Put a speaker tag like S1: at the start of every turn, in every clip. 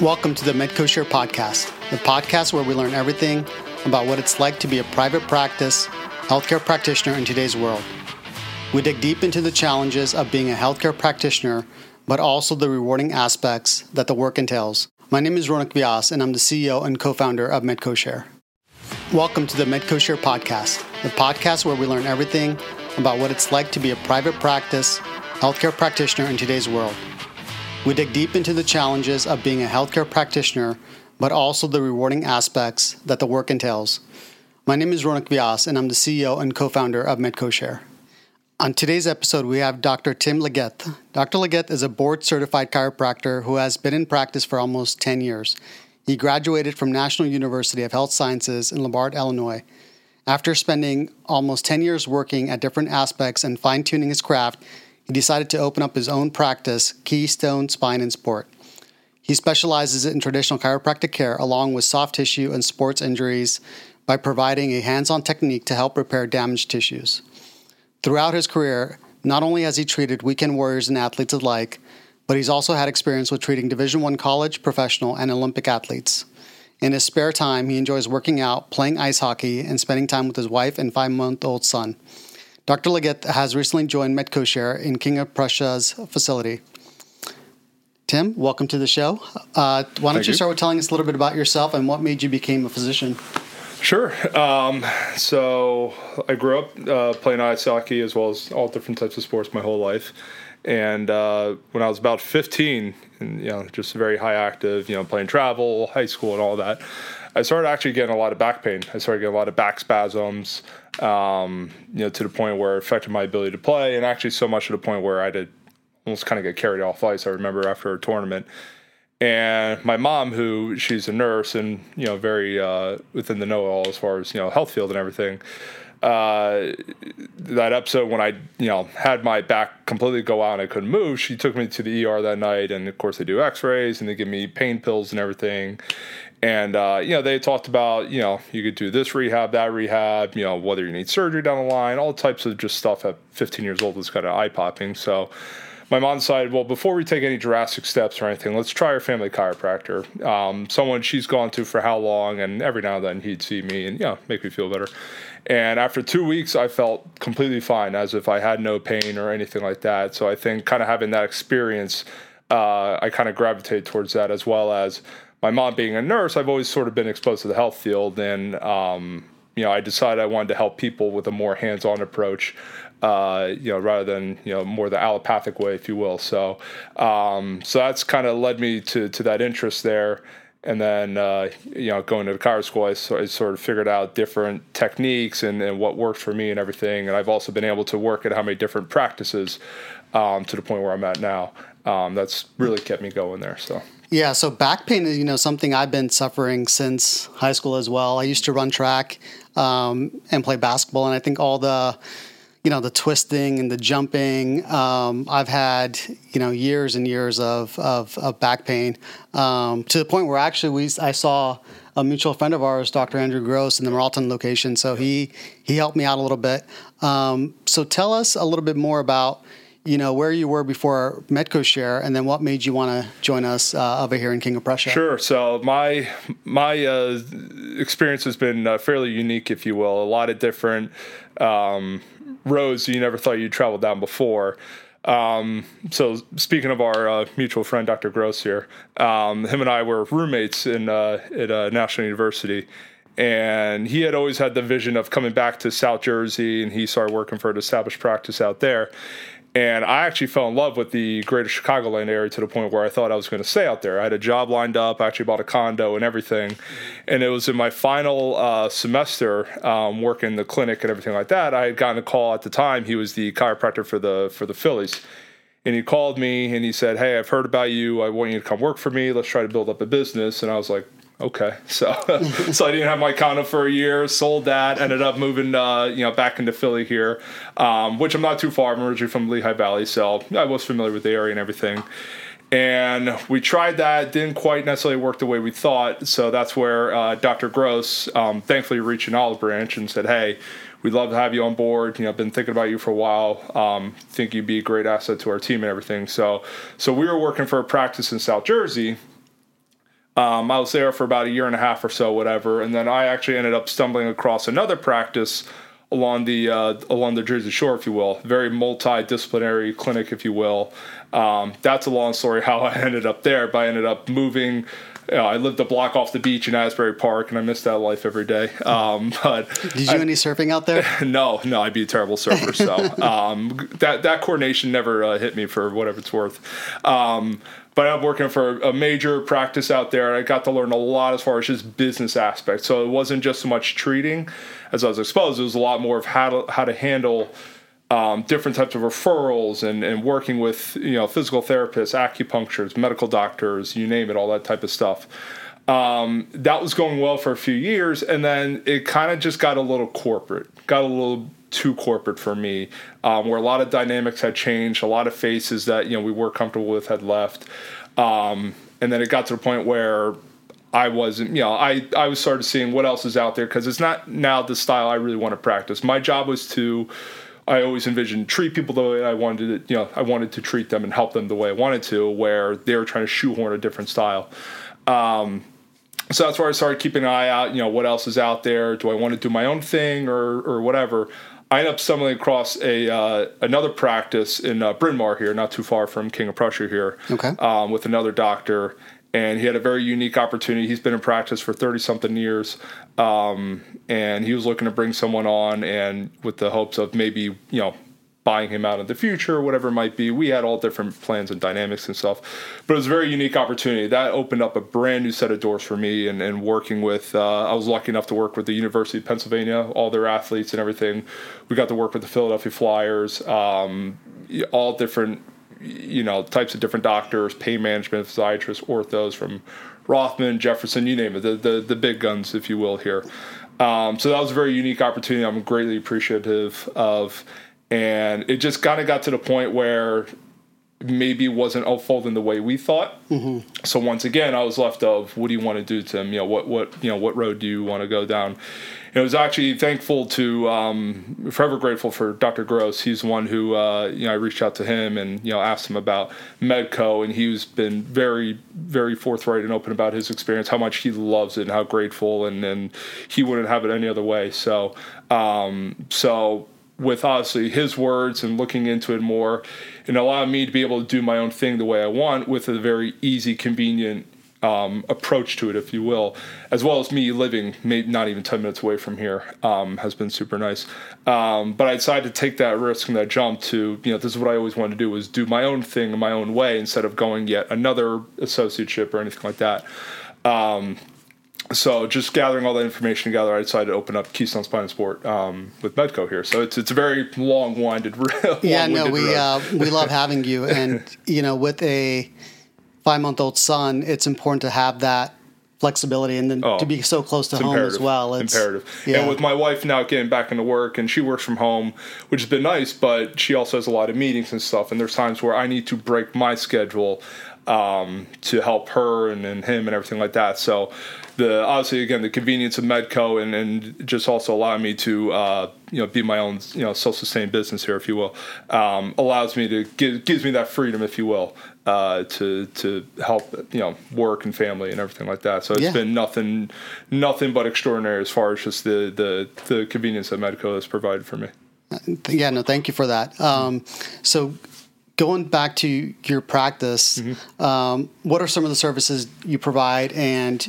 S1: Welcome to the MedcoShare podcast, the podcast where we learn everything about what it's like to be a private practice healthcare practitioner in today's world. We dig deep into the challenges of being a healthcare practitioner, but also the rewarding aspects that the work entails. My name is Ronak Vyas, and I'm the CEO and co founder of MedcoShare. Welcome to the MedcoShare podcast, the podcast where we learn everything about what it's like to be a private practice healthcare practitioner in today's world. We dig deep into the challenges of being a healthcare practitioner, but also the rewarding aspects that the work entails. My name is Ronak Vyas, and I'm the CEO and co founder of MedcoShare. On today's episode, we have Dr. Tim Legath. Dr. Legath is a board certified chiropractor who has been in practice for almost 10 years. He graduated from National University of Health Sciences in Lombard, Illinois. After spending almost 10 years working at different aspects and fine tuning his craft, he decided to open up his own practice, Keystone Spine and Sport. He specializes in traditional chiropractic care along with soft tissue and sports injuries by providing a hands on technique to help repair damaged tissues. Throughout his career, not only has he treated weekend warriors and athletes alike, but he's also had experience with treating Division One college, professional, and Olympic athletes. In his spare time, he enjoys working out, playing ice hockey, and spending time with his wife and five month old son. Dr. Legath has recently joined MedcoShare in King of Prussia's facility. Tim, welcome to the show. Uh, why don't you, you, start with telling us a little bit about yourself and what made you become a physician?
S2: Sure. Um, so I grew up uh, playing ice hockey as well as all different types of sports my whole life. And uh, when I was about 15, and, you know, just very high active, you know, playing travel, high school, and all that, I started actually getting a lot of back pain. I started getting a lot of back spasms, um, you know, to the point where it affected my ability to play, and actually so much to the point where I did almost kind of get carried off ice. I remember after a tournament, and my mom, who she's a nurse and you know very uh, within the know all as far as you know health field and everything. Uh, that episode when I, you know, had my back completely go out and I couldn't move, she took me to the ER that night, and of course they do X-rays and they give me pain pills and everything. And uh, you know, they talked about you know you could do this rehab, that rehab, you know, whether you need surgery down the line, all types of just stuff at 15 years old was kind of eye popping. So my mom decided, well, before we take any drastic steps or anything, let's try our family chiropractor. Um, someone she's gone to for how long, and every now and then he'd see me and, you know, make me feel better. And after two weeks, I felt completely fine, as if I had no pain or anything like that. So I think kind of having that experience, uh, I kind of gravitated towards that as well as my mom being a nurse, I've always sort of been exposed to the health field, and um, you know, I decided I wanted to help people with a more hands-on approach. Uh, you know, rather than you know more the allopathic way, if you will. So, um, so that's kind of led me to to that interest there. And then, uh, you know, going to the chiro school, I sort, I sort of figured out different techniques and, and what worked for me and everything. And I've also been able to work at how many different practices um, to the point where I'm at now. Um, that's really kept me going there. So.
S1: Yeah, so back pain is you know something I've been suffering since high school as well. I used to run track um, and play basketball, and I think all the you know the twisting and the jumping. Um, I've had you know years and years of of, of back pain um, to the point where actually we I saw a mutual friend of ours, Dr. Andrew Gross, in the Marlton location. So he he helped me out a little bit. Um, so tell us a little bit more about you know where you were before MedcoShare, and then what made you want to join us uh, over here in King of Prussia.
S2: Sure. So my my uh, experience has been uh, fairly unique, if you will. A lot of different um, roads you never thought you'd travel down before. Um, so speaking of our uh, mutual friend Dr. Gross here, um, him and I were roommates in uh, at uh, National University, and he had always had the vision of coming back to South Jersey, and he started working for an established practice out there. And I actually fell in love with the greater Chicagoland area to the point where I thought I was going to stay out there. I had a job lined up, I actually bought a condo and everything. And it was in my final uh, semester um, working the clinic and everything like that. I had gotten a call at the time. He was the chiropractor for the for the Phillies. And he called me and he said, Hey, I've heard about you. I want you to come work for me. Let's try to build up a business. And I was like, okay. So, so I didn't have my condo for a year. Sold that. Ended up moving, uh, you know, back into Philly here, um, which I'm not too far. I'm originally from Lehigh Valley, so I was familiar with the area and everything. And we tried that, didn't quite necessarily work the way we thought. So that's where uh, Dr. Gross um, thankfully reached an olive branch and said, "Hey, we'd love to have you on board. You know, been thinking about you for a while. Um, think you'd be a great asset to our team and everything." So, so we were working for a practice in South Jersey Um, I was there for about a year and a half or so, whatever, and then I actually ended up stumbling across another practice along the uh, along the Jersey Shore, if you will, very multidisciplinary clinic, if you will. Um, that's a long story how I ended up there, but I ended up moving. You know, I lived a block off the beach in Asbury Park, and I missed that life every day. Um, but
S1: did you do any surfing out there?
S2: no, no, I'd be a terrible surfer. So um, that that coordination never uh, hit me for whatever it's worth. Um, but I'm working for a major practice out there. And I got to learn a lot as far as just business aspects. So it wasn't just so much treating as I was exposed. It was a lot more of how to how to handle um, different types of referrals and, and working with you know physical therapists, acupuncturists, medical doctors, you name it, all that type of stuff. Um, that was going well for a few years, and then it kind of just got a little corporate, got a little too corporate for me, um, where a lot of dynamics had changed, a lot of faces that you know we were comfortable with had left, um, and then it got to the point where I wasn't, you know, I I was started seeing what else is out there because it's not now the style I really want to practice. My job was to I always envisioned treat people the way I wanted to, you know, I wanted to treat them and help them the way I wanted to, where they were trying to shoehorn a different style. Um, so that's where I started keeping an eye out, you know, what else is out there? Do I want to do my own thing or or whatever? I ended up stumbling across a uh, another practice in uh, Bryn Mawr here, not too far from King of Prussia here,
S1: okay.
S2: um, with another doctor, and he had a very unique opportunity. He's been in practice for thirty something years, um, and he was looking to bring someone on, and with the hopes of maybe you know buying him out in the future, whatever it might be. We had all different plans and dynamics and stuff, but it was a very unique opportunity. That opened up a brand new set of doors for me, and, and working with. Uh, I was lucky enough to work with the University of Pennsylvania, all their athletes and everything. We got to work with the Philadelphia Flyers, um, all different, you know, types of different doctors, pain management, physiatrists, orthos from Rothman, Jefferson, you name it, the the, the big guns, if you will, here. Um, so that was a very unique opportunity. I'm greatly appreciative of and it just kind of got to the point where maybe wasn't unfolding the way we thought. Mm-hmm. So once again, I was left of what do you want to do to him? You know, what what you know, what road do you want to go down? And I was actually thankful to, um, forever grateful for Dr. Gross. He's the one who uh, you know I reached out to him and you know asked him about Medco, and he's been very very forthright and open about his experience, how much he loves it, and how grateful, and and he wouldn't have it any other way. So um, so with obviously his words and looking into it more and allowing me to be able to do my own thing the way I want with a very easy, convenient um, approach to it, if you will, as well as me living maybe not even 10 minutes away from here um, has been super nice. Um, but I decided to take that risk and that jump to, you know, this is what I always wanted to do was do my own thing in my own way instead of going yet another associateship or anything like that. So just gathering all that information together, I decided to open up Keystone Spine and Sport um, with Medco here. So it's it's a very long-winded. Realm.
S1: Yeah, no, we uh, we love having you, and you know, with a five-month-old son, it's important to have that flexibility and then oh, to be so close to home as well.
S2: It's imperative. Yeah. And with my wife now getting back into work and she works from home, which has been nice, but she also has a lot of meetings and stuff. And there's times where I need to break my schedule um, to help her and, and him and everything like that. So the obviously again the convenience of Medco and, and just also allowing me to uh, you know be my own you know self sustained business here, if you will, um, allows me to give, gives me that freedom, if you will, uh, to to help you know work and family and everything like that. So it's yeah. been nothing nothing but extraordinary as far as just the the, the convenience that Medco has provided for me.
S1: Yeah, no, thank you for that. Um, so going back to your practice, mm-hmm. um, what are some of the services you provide, and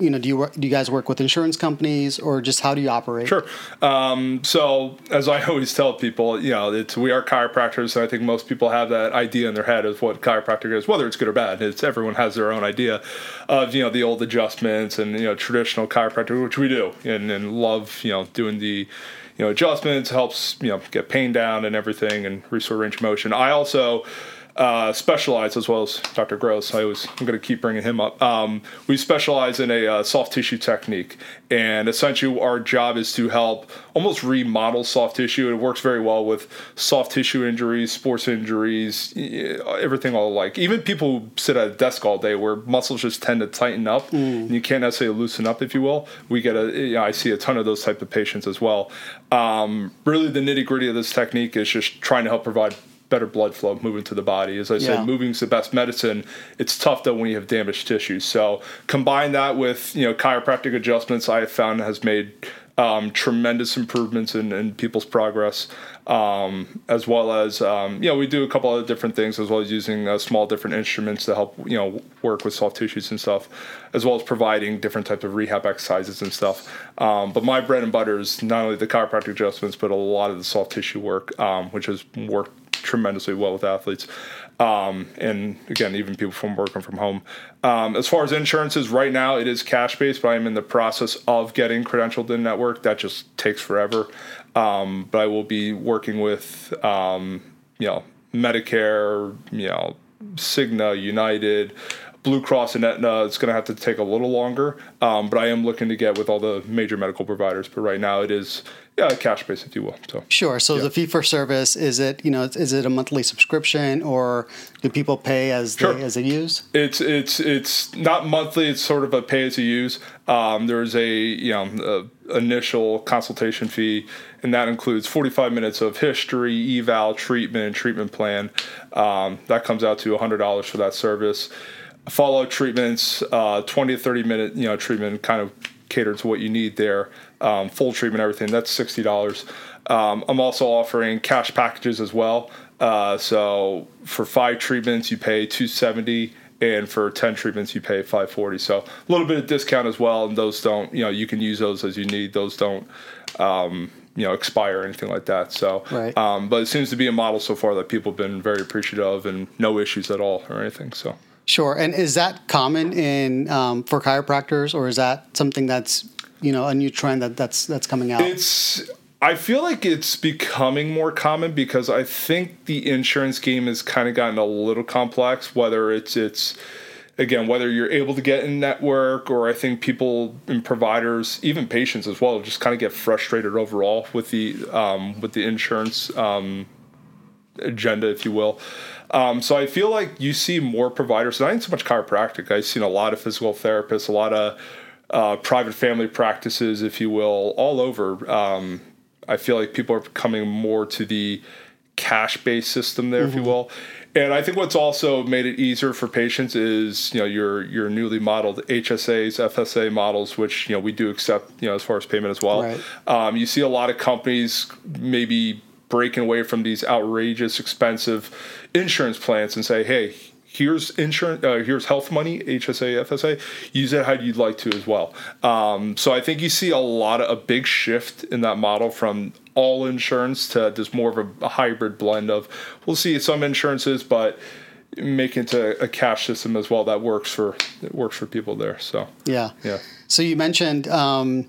S1: you know, do you do you guys work with insurance companies or just how do you operate?
S2: Sure. Um, so as I always tell people, you know, it's we are chiropractors, and I think most people have that idea in their head of what chiropractic is, whether it's good or bad. It's everyone has their own idea of you know the old adjustments and you know traditional chiropractic, which we do, and, and love you know doing the you know adjustments helps you know get pain down and everything and restore range of motion. I also uh, specialize as well as Dr. Gross. I always I'm going to keep bringing him up. Um, we specialize in a uh, soft tissue technique, and essentially our job is to help almost remodel soft tissue. It works very well with soft tissue injuries, sports injuries, everything all alike. Even people who sit at a desk all day where muscles just tend to tighten up, mm. and you can't necessarily loosen up, if you will. We get a you know, I see a ton of those type of patients as well. Um, really, the nitty gritty of this technique is just trying to help provide better blood flow moving to the body. As I
S1: Yeah.
S2: said, moving's the best medicine. It's tough though when you have damaged tissues. So combine that with you know chiropractic adjustments, I have found has made um, tremendous improvements in, in people's progress, um, as well as um, you know we do a couple other different things, as well as using uh, small different instruments to help you know work with soft tissues and stuff, as well as providing different types of rehab exercises and stuff. Um, but my bread and butter is not only the chiropractic adjustments, but a lot of the soft tissue work, um, which has worked tremendously well with athletes. Um, and again, even people from working from home. Um, as far as insurances, right now it is cash based, but I'm in the process of getting credentialed in network. That just takes forever. Um, but I will be working with, um, you know, Medicare, you know, Cigna, United, Blue Cross and Aetna. It's going to have to take a little longer, um, but I am looking to get with all the major medical providers. But right now it is yeah, cash based, if you will. So
S1: Sure. So the fee for service is it you know is it a monthly subscription or do people pay as
S2: Sure.
S1: they as they use?
S2: It's it's it's not monthly. It's sort of a pay as you use. Um, there's a you know a initial consultation fee, and that includes 45 minutes of history, eval, treatment, and treatment plan. Um, that comes out to $100 for that service. Follow treatments, uh, 20 to 30 minute you know treatment, kind of catered to what you need there. Um, full treatment, everything. That's sixty dollars. Um, I'm also offering cash packages as well. Uh, so for five treatments, you pay 270 and for 10 treatments you pay 540 so a little bit of discount as well and those don't you know you can use those as you need those don't um, you know expire or anything like that so
S1: Right.
S2: um, but it seems to be a model so far that people have been very appreciative of and no issues at all or anything so
S1: Sure. And is that common in um, for chiropractors or is that something that's you know a new trend that that's that's coming out?
S2: It's. I feel like it's becoming more common because I think the insurance game has kind of gotten a little complex. Whether it's it's again whether you're able to get in network or I think people and providers, even patients as well, just kind of get frustrated overall with the um, with the insurance um, agenda, if you will. Um, so I feel like you see more providers, not so much chiropractic. I've seen a lot of physical therapists, a lot of uh, private family practices, if you will, all over. Um, I feel like people are coming more to the cash-based system there, if you will. And I think what's also made it easier for patients is you know your your newly modeled HSAs, FSA models, which you know we do accept you know as far as payment as well.
S1: Right.
S2: Um, you see a lot of companies maybe breaking away from these outrageous, expensive insurance plans and say, "Hey, here's insurance, uh, here's health money, HSA, FSA. Use it how you'd like to as well." Um, so I think you see a lot of a big shift in that model from all insurance to just more of a, hybrid blend of. We'll see some insurances, but make it to a cash system as well that works for that works for people there. So
S1: yeah.
S2: yeah.
S1: So you mentioned um,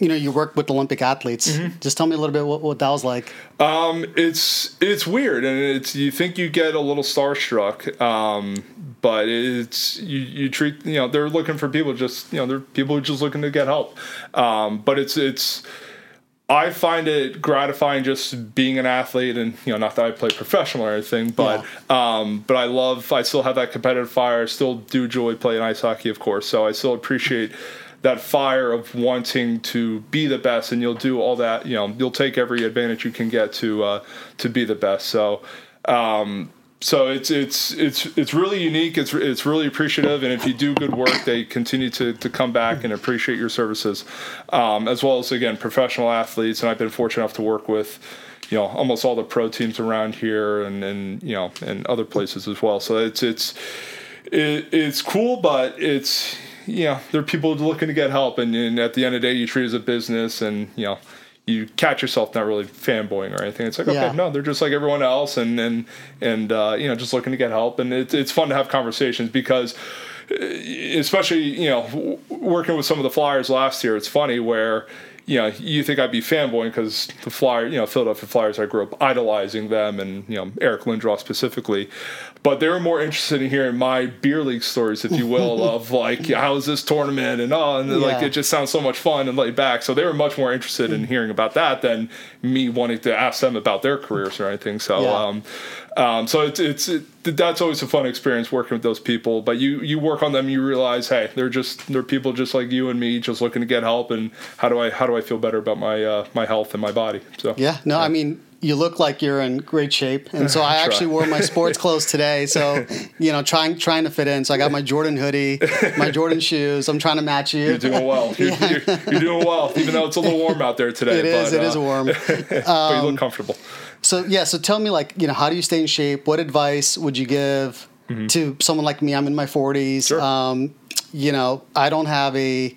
S1: you know you work with Olympic athletes.
S2: Mm-hmm.
S1: Just tell me a little bit what, what that was like.
S2: Um, it's it's weird, and it's you think you get a little starstruck, um, but it's you, you treat you know they're looking for people just you know they're people who just looking to get help, um, but it's it's. I find it gratifying just being an athlete, and you know, not that I play professional or anything, but um, but I love. I still have that competitive fire. I still do enjoy playing ice hockey, of course. So I still appreciate that fire of wanting to be the best, and you'll do all that. You know, you'll take every advantage you can get to uh, to be the best. So. Um, so it's it's it's it's really unique. It's it's really appreciative, and if you do good work, they continue to, to come back and appreciate your services, um, as well as again professional athletes. And I've been fortunate enough to work with, you know, almost all the pro teams around here, and and you know, and other places as well. So it's it's it, it's cool, but it's you know, there are people looking to get help, and, and at the end of the day, you treat it as a business, and you know you catch yourself not really fanboying or anything. It's like, okay,
S1: Yeah.
S2: no, they're just like everyone else, and and and uh, you know, just looking to get help, and it's it's fun to have conversations because, uh, especially you know, working with some of the Flyers last year, it's funny where. You know, you think I'd be fanboying because the Flyer, you know, Philadelphia Flyers, I grew up idolizing them, and you know Eric Lindros specifically. But they were more interested in hearing my beer league stories, if you will, of like how was this tournament and oh, and like it just sounds so much fun and laid back. So they were much more interested in hearing about that than me wanting to ask them about their careers or anything. So,
S1: Yeah.
S2: um, um, so it's it's it, that's always a fun experience working with those people. But you you work on them, you realize, hey, they're just they're people just like you and me, just looking to get help. And how do I how do I feel better about my uh, my health and my body? So
S1: Yeah, no, I mean, you look like you're in great shape, and so I actually wore my sports clothes today. So, you know, trying trying to fit in. So I got my Jordan hoodie, my Jordan shoes. I'm trying to match you.
S2: You're doing well. You're, yeah. you're, you're doing well, even though it's a little warm out there today.
S1: It is. But, it uh, is warm.
S2: but you look um, comfortable.
S1: So yeah. So tell me, like, you know, how do you stay in shape? What advice would you give mm-hmm. to someone like me? I'm in my 40s. Sure. Um, you know, I don't have a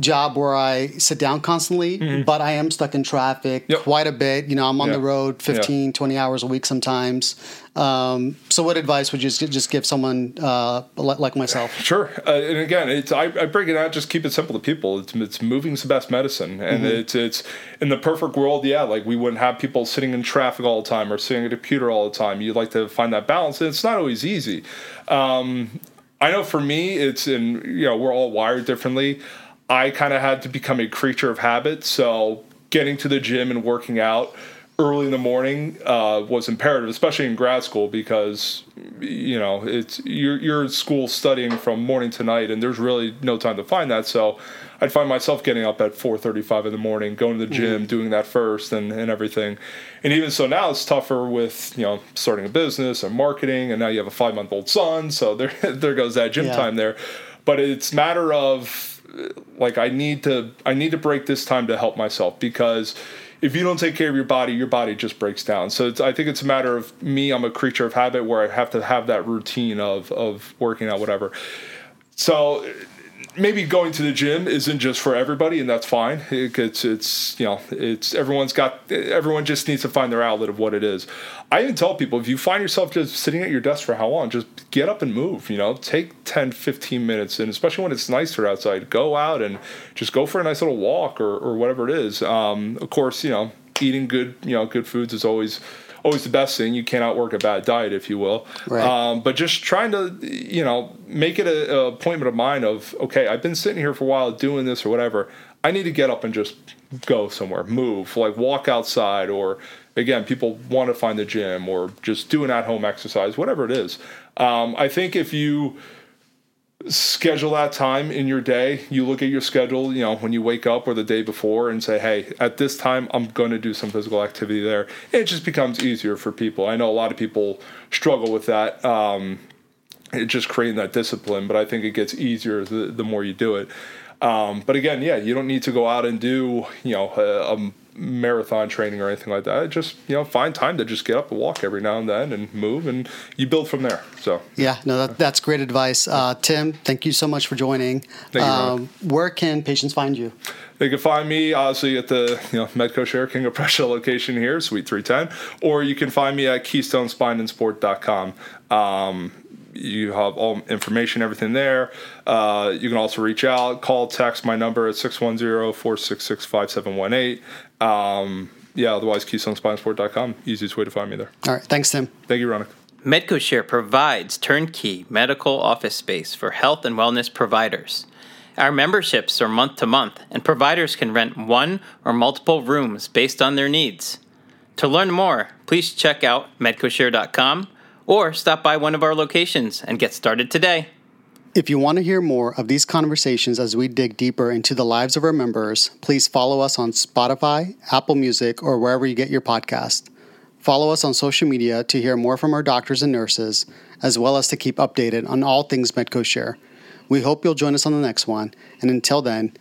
S1: job where I sit down constantly, mm-hmm. but I am stuck in traffic yep. quite a bit. You know, I'm on yep. the road 15, yep. 20 hours a week sometimes. Um, so, what advice would you just give someone uh, like myself?
S2: Sure. Uh, and again, it's I, I, break it out. Just keep it simple to people. It's, it's moving's the best medicine, and mm-hmm. it's it's in the perfect world. Yeah, like we wouldn't have people sitting in traffic all the time or sitting at a computer all the time. You'd like to find that balance, and it's not always easy. Um, I know for me, it's in you know we're all wired differently. I kind of had to become a creature of habit. So getting to the gym and working out early in the morning uh, was imperative, especially in grad school, because you know it's you're you're in school studying from morning to night, and there's really no time to find that. So I'd find myself getting up at 4:35 in the morning, going to the gym, mm-hmm. doing that first, and and everything. And even so, now it's tougher with you know starting a business and marketing, and now you have a five month old son, so there there goes that gym yeah. time there. But it's matter of like I need to I need to break this time to help myself because if you don't take care of your body, your body just breaks down. So I think it's a matter of me. I'm a creature of habit where I have to have that routine of of working out, whatever. So maybe going to the gym isn't just for everybody, and that's fine. It, it's it's you know it's everyone's got everyone just needs to find their outlet of what it is. I even tell people if you find yourself just sitting at your desk for how long, just get up and move. You know, take 10, 15 minutes, and especially when it's nicer outside, go out and just go for a nice little walk or or whatever it is. Um, of course, you know, eating good you know good foods is always always the best thing. You can't outwork a bad diet, if you will. Right. Um, but just trying to, you know, make it a, a appointment of mine of, okay, I've been sitting here for a while doing this or whatever. I need to get up and just go somewhere, move, like walk outside, or again, people want to find the gym or just do an at home exercise, whatever it is. Um, I think if you, schedule that time in your day. You look at your schedule, you know, when you wake up or the day before and say, hey, at this time, I'm going to do some physical activity there. It just becomes easier for people. I know a lot of people struggle with that. Um, it just creating that discipline, but I think it gets easier the, the more you do it. Um, but again, yeah, you don't need to go out and do, you know, a, a marathon training or anything like that. Just you know, find time to just get up and walk every now and then and move, and you build from there. So
S1: yeah, no, that, that's great advice, uh, Tim. Thank you so much for joining.
S2: Thank um,
S1: you, where can patients find you?
S2: They can find me obviously at the you know Medco Share King of Prussia location here, Suite 310, or you can find me at KeystoneSpineandSport.com. Um, you have all information, everything there. Uh, you can also reach out, call, text my number at 610 466 5718. Um, yeah, otherwise, KeystoneSpineSport.com. Easiest way to find me there.
S1: All right. Thanks, Tim.
S2: Thank you, Ronak.
S3: MedcoShare provides turnkey medical office space for health and wellness providers. Our memberships are month to month, and providers can rent one or multiple rooms based on their needs. To learn more, please check out medcoshare.com or stop by one of our locations and get started today.
S1: If you want to hear more of these conversations as we dig deeper into the lives of our members, please follow us on Spotify, Apple Music, or wherever you get your podcast. Follow us on social media to hear more from our doctors and nurses, as well as to keep updated on all things Medco Share. We hope you'll join us on the next one, and until then,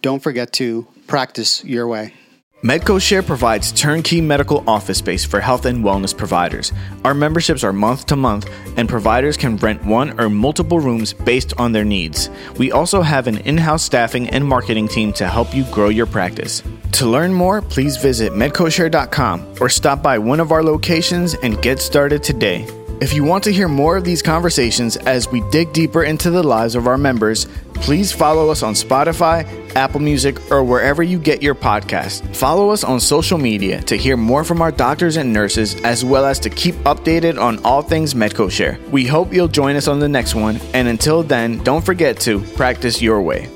S1: don't forget to practice your way.
S4: MedcoShare provides turnkey medical office space for health and wellness providers. Our memberships are month to month, and providers can rent one or multiple rooms based on their needs. We also have an in house staffing and marketing team to help you grow your practice. To learn more, please visit medcoshare.com or stop by one of our locations and get started today. If you want to hear more of these conversations as we dig deeper into the lives of our members, please follow us on Spotify, Apple Music, or wherever you get your podcast. Follow us on social media to hear more from our doctors and nurses, as well as to keep updated on all things MedcoShare. We hope you'll join us on the next one, and until then, don't forget to practice your way.